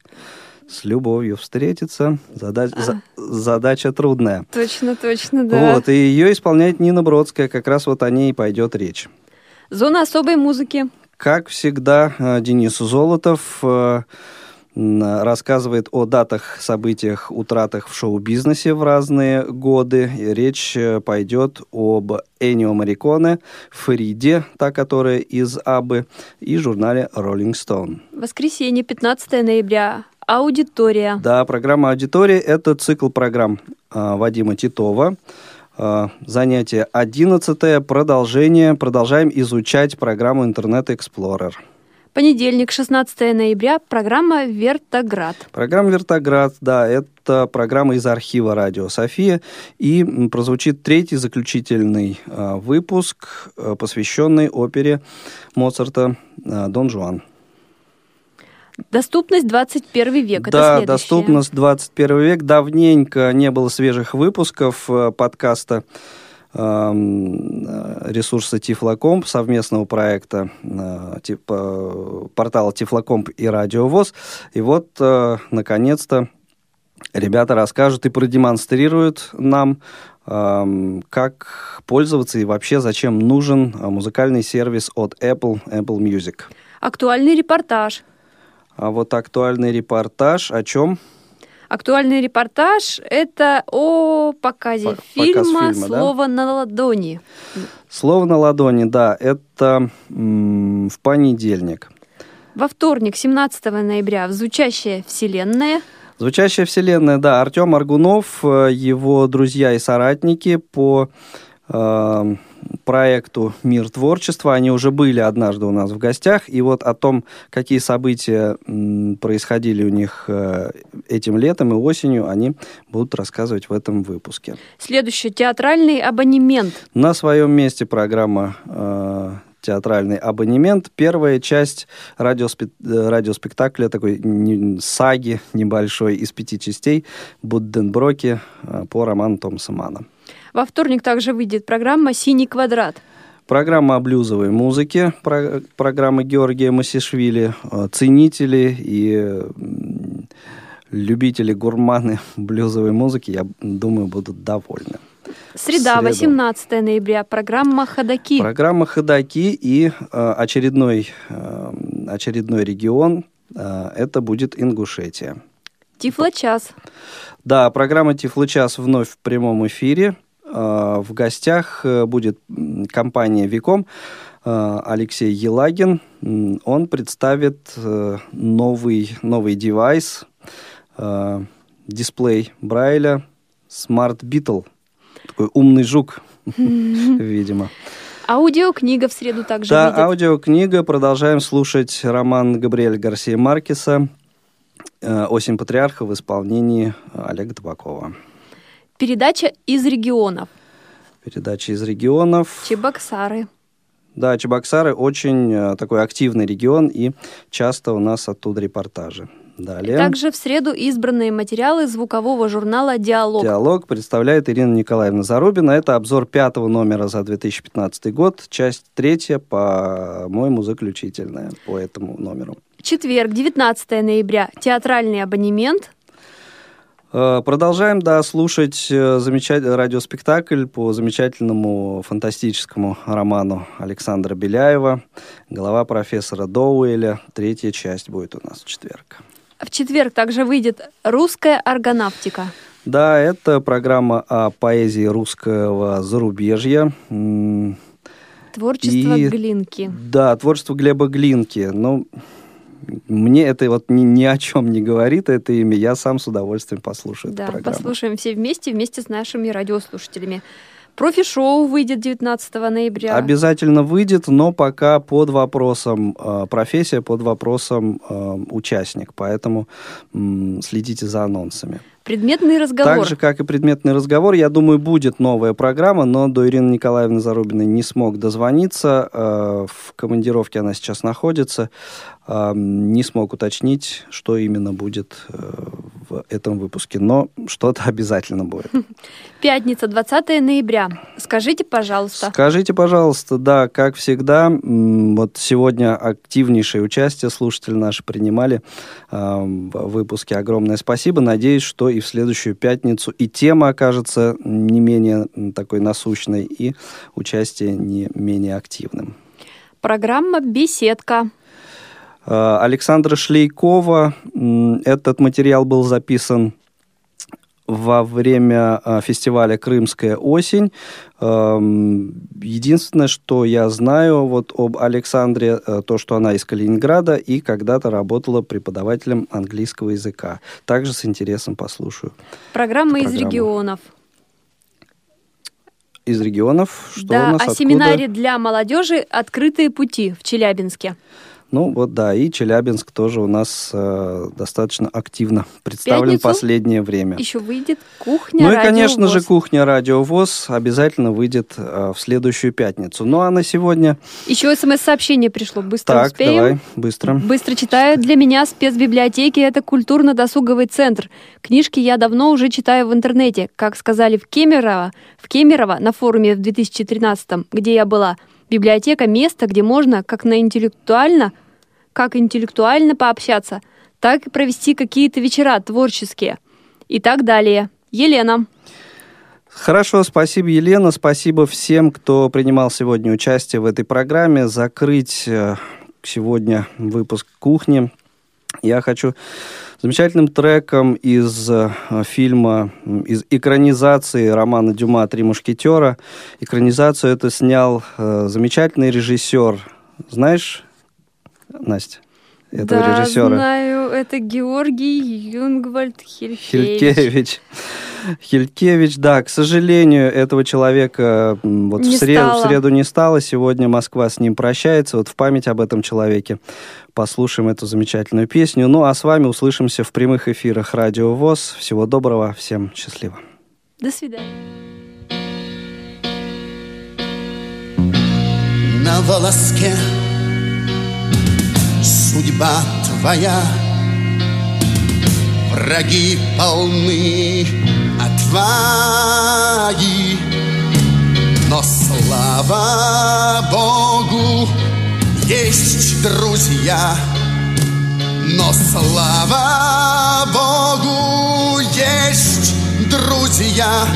С любовью встретиться. Задач... А. За... Задача трудная. Точно, точно, да. Вот, и ее исполняет Нина Бродская. Как раз вот о ней пойдет речь. Зона особой музыки. Как всегда, э, Денис Золотов э, рассказывает о датах, событиях, утратах в шоу-бизнесе в разные годы. Речь э, пойдет об Энио Мариконе, Фариде, та, которая из Абы, и журнале Rolling Stone. Воскресенье, 15 ноября. Аудитория. Да, программа «Аудитория» — это цикл программ Вадима Титова. А, занятие 11. Продолжение. Продолжаем изучать программу Интернет Explorer. Понедельник, 16 ноября, программа «Вертоград». Программа «Вертоград», да, это программа из архива «Радио София». И прозвучит третий заключительный э, выпуск, э, посвященный опере Моцарта э, «Дон Жуан». Доступность 21 век. Да, доступность 21 век. Давненько не было свежих выпусков э, подкаста эм, э, ресурса Тифлокомп, совместного проекта э, типа, портала Тифлокомп и Радиовоз. И вот, наконец-то, ребята расскажут и продемонстрируют нам, эм, как пользоваться и вообще зачем нужен музыкальный сервис от Apple, Apple Music. Актуальный репортаж – а вот актуальный репортаж о чем? Актуальный репортаж – это о показе По фильма, фильма «Слово да? на ладони». «Слово на ладони», да, это м- в понедельник. Во вторник, 17 ноября, в «Звучащая вселенная». «Звучащая вселенная», да, Артем Аргунов, э, его друзья и соратники по э, проекту «Мир творчества». Они уже были однажды у нас в гостях. И вот о том, какие события происходили у них э, этим летом и осенью, они будут рассказывать в этом выпуске. Следующий театральный абонемент. На своем месте программа э, театральный абонемент. Первая часть радиоспе... радиоспектакля, такой не... саги небольшой из пяти частей Будденброки э, по роману Томаса Мана. Во вторник также выйдет программа «Синий квадрат». Программа о блюзовой музыке, про, программа Георгия Масишвили, э, ценители и любители, гурманы блюзовой музыки, я думаю, будут довольны. Среда, 18 ноября, программа «Ходоки». Программа «Ходоки» и э, очередной, э, очередной регион, э, это будет Ингушетия. Тифлочас. Да, программа Тифлочас вновь в прямом эфире. В гостях будет компания «Виком», Алексей Елагин. Он представит новый, новый девайс, дисплей Брайля Smart Beetle. Такой умный жук, видимо. Аудиокнига в среду также Да, выйдет. аудиокнига. Продолжаем слушать роман Габриэля Гарсия Маркеса э, «Осень патриарха» в исполнении Олега Табакова. Передача из регионов. Передача из регионов. Чебоксары. Да, Чебоксары очень э, такой активный регион, и часто у нас оттуда репортажи. Далее. Также в среду избранные материалы звукового журнала «Диалог». «Диалог» представляет Ирина Николаевна Зарубина. Это обзор пятого номера за 2015 год, часть третья, по-моему, заключительная по этому номеру. Четверг, 19 ноября. Театральный абонемент. Э, продолжаем, да, слушать э, замечательный радиоспектакль по замечательному фантастическому роману Александра Беляева «Голова профессора Доуэля». Третья часть будет у нас в четверг. В четверг также выйдет «Русская аргонавтика». Да, это программа о поэзии русского зарубежья. Творчество и, Глинки. Да, творчество Глеба Глинки. Ну, мне это вот ни, ни о чем не говорит, это имя. Я сам с удовольствием послушаю да, эту программу. послушаем все вместе, вместе с нашими радиослушателями. Профи-шоу выйдет 19 ноября. Обязательно выйдет, но пока под вопросом э, профессия, под вопросом э, участник. Поэтому э, следите за анонсами. Предметный разговор. Так же, как и предметный разговор, я думаю, будет новая программа, но до Ирины Николаевны Зарубиной не смог дозвониться. Э, в командировке она сейчас находится. Э, не смог уточнить, что именно будет э, в этом выпуске, но что-то обязательно будет. Пятница, 20 ноября. Скажите, пожалуйста. Скажите, пожалуйста, да, как всегда, вот сегодня активнейшее участие слушатели наши принимали в выпуске. Огромное спасибо. Надеюсь, что и в следующую пятницу и тема окажется не менее такой насущной, и участие не менее активным. Программа «Беседка». Александра Шлейкова. Этот материал был записан во время фестиваля «Крымская осень». Единственное, что я знаю вот об Александре, то, что она из Калининграда и когда-то работала преподавателем английского языка. Также с интересом послушаю. Программа из регионов. Из регионов? Что да, у нас, о откуда? семинаре для молодежи «Открытые пути» в Челябинске. Ну вот да, и Челябинск тоже у нас э, достаточно активно представлен Пятницу последнее время. Еще выйдет кухня. Ну и, конечно ВОЗ. же, кухня Радио ВОЗ обязательно выйдет э, в следующую пятницу. Ну а на сегодня. Еще смс-сообщение пришло. Быстро так, успеем. давай, быстро. Быстро читаю. Для меня спецбиблиотеки это культурно-досуговый центр. Книжки я давно уже читаю в интернете. Как сказали в Кемерово, в Кемерово на форуме в 2013, где я была. Библиотека – место, где можно как на интеллектуально, как интеллектуально пообщаться, так и провести какие-то вечера творческие и так далее. Елена. Хорошо, спасибо, Елена. Спасибо всем, кто принимал сегодня участие в этой программе. Закрыть э, сегодня выпуск кухни. Я хочу замечательным треком из э, фильма, из экранизации романа Дюма «Три мушкетера». Экранизацию это снял э, замечательный режиссер. Знаешь, Настя, этого да, режиссера? знаю, это Георгий Юнгвальд Хилькевич. Хилькевич. Хилькевич, да, к сожалению, этого человека вот Не в, среду, стало. в среду не стало. Сегодня Москва с ним прощается. Вот в память об этом человеке послушаем эту замечательную песню. Ну, а с вами услышимся в прямых эфирах Радио ВОЗ. Всего доброго, всем счастливо. До свидания. На волоске судьба твоя. Враги полны отваги Но слава Богу есть друзья. Но слава Богу есть друзья.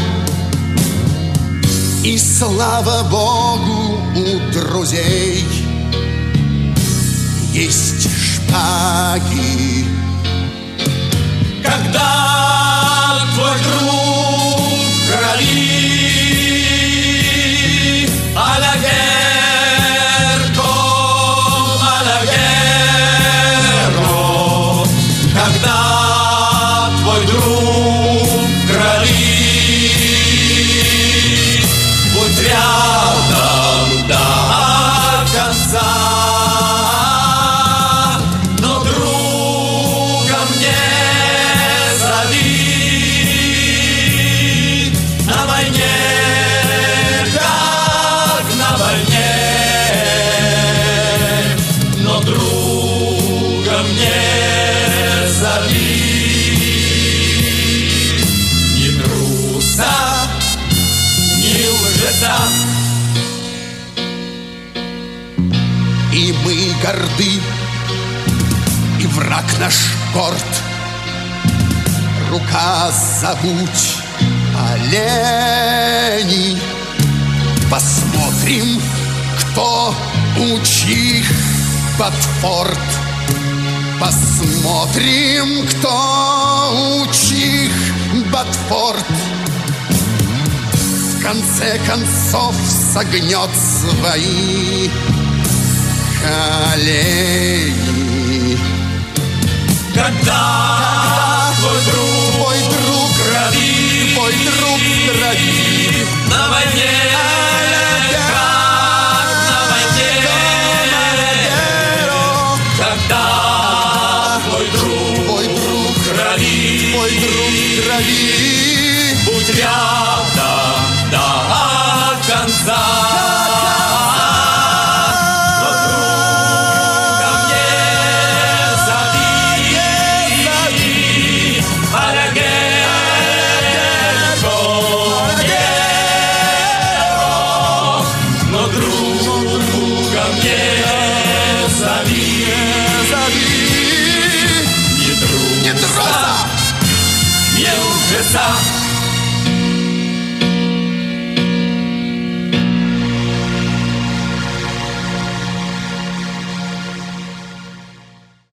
И слава Богу у друзей есть шпаги. Когда твой друг крови, а забудь олени, Посмотрим, кто у чих Батфорд. Посмотрим, кто у чих Батфорд. В конце концов согнет свои колени. Когда друг, твой друг крови, твой друг крови на войне, твой друг, крови, будь рядом.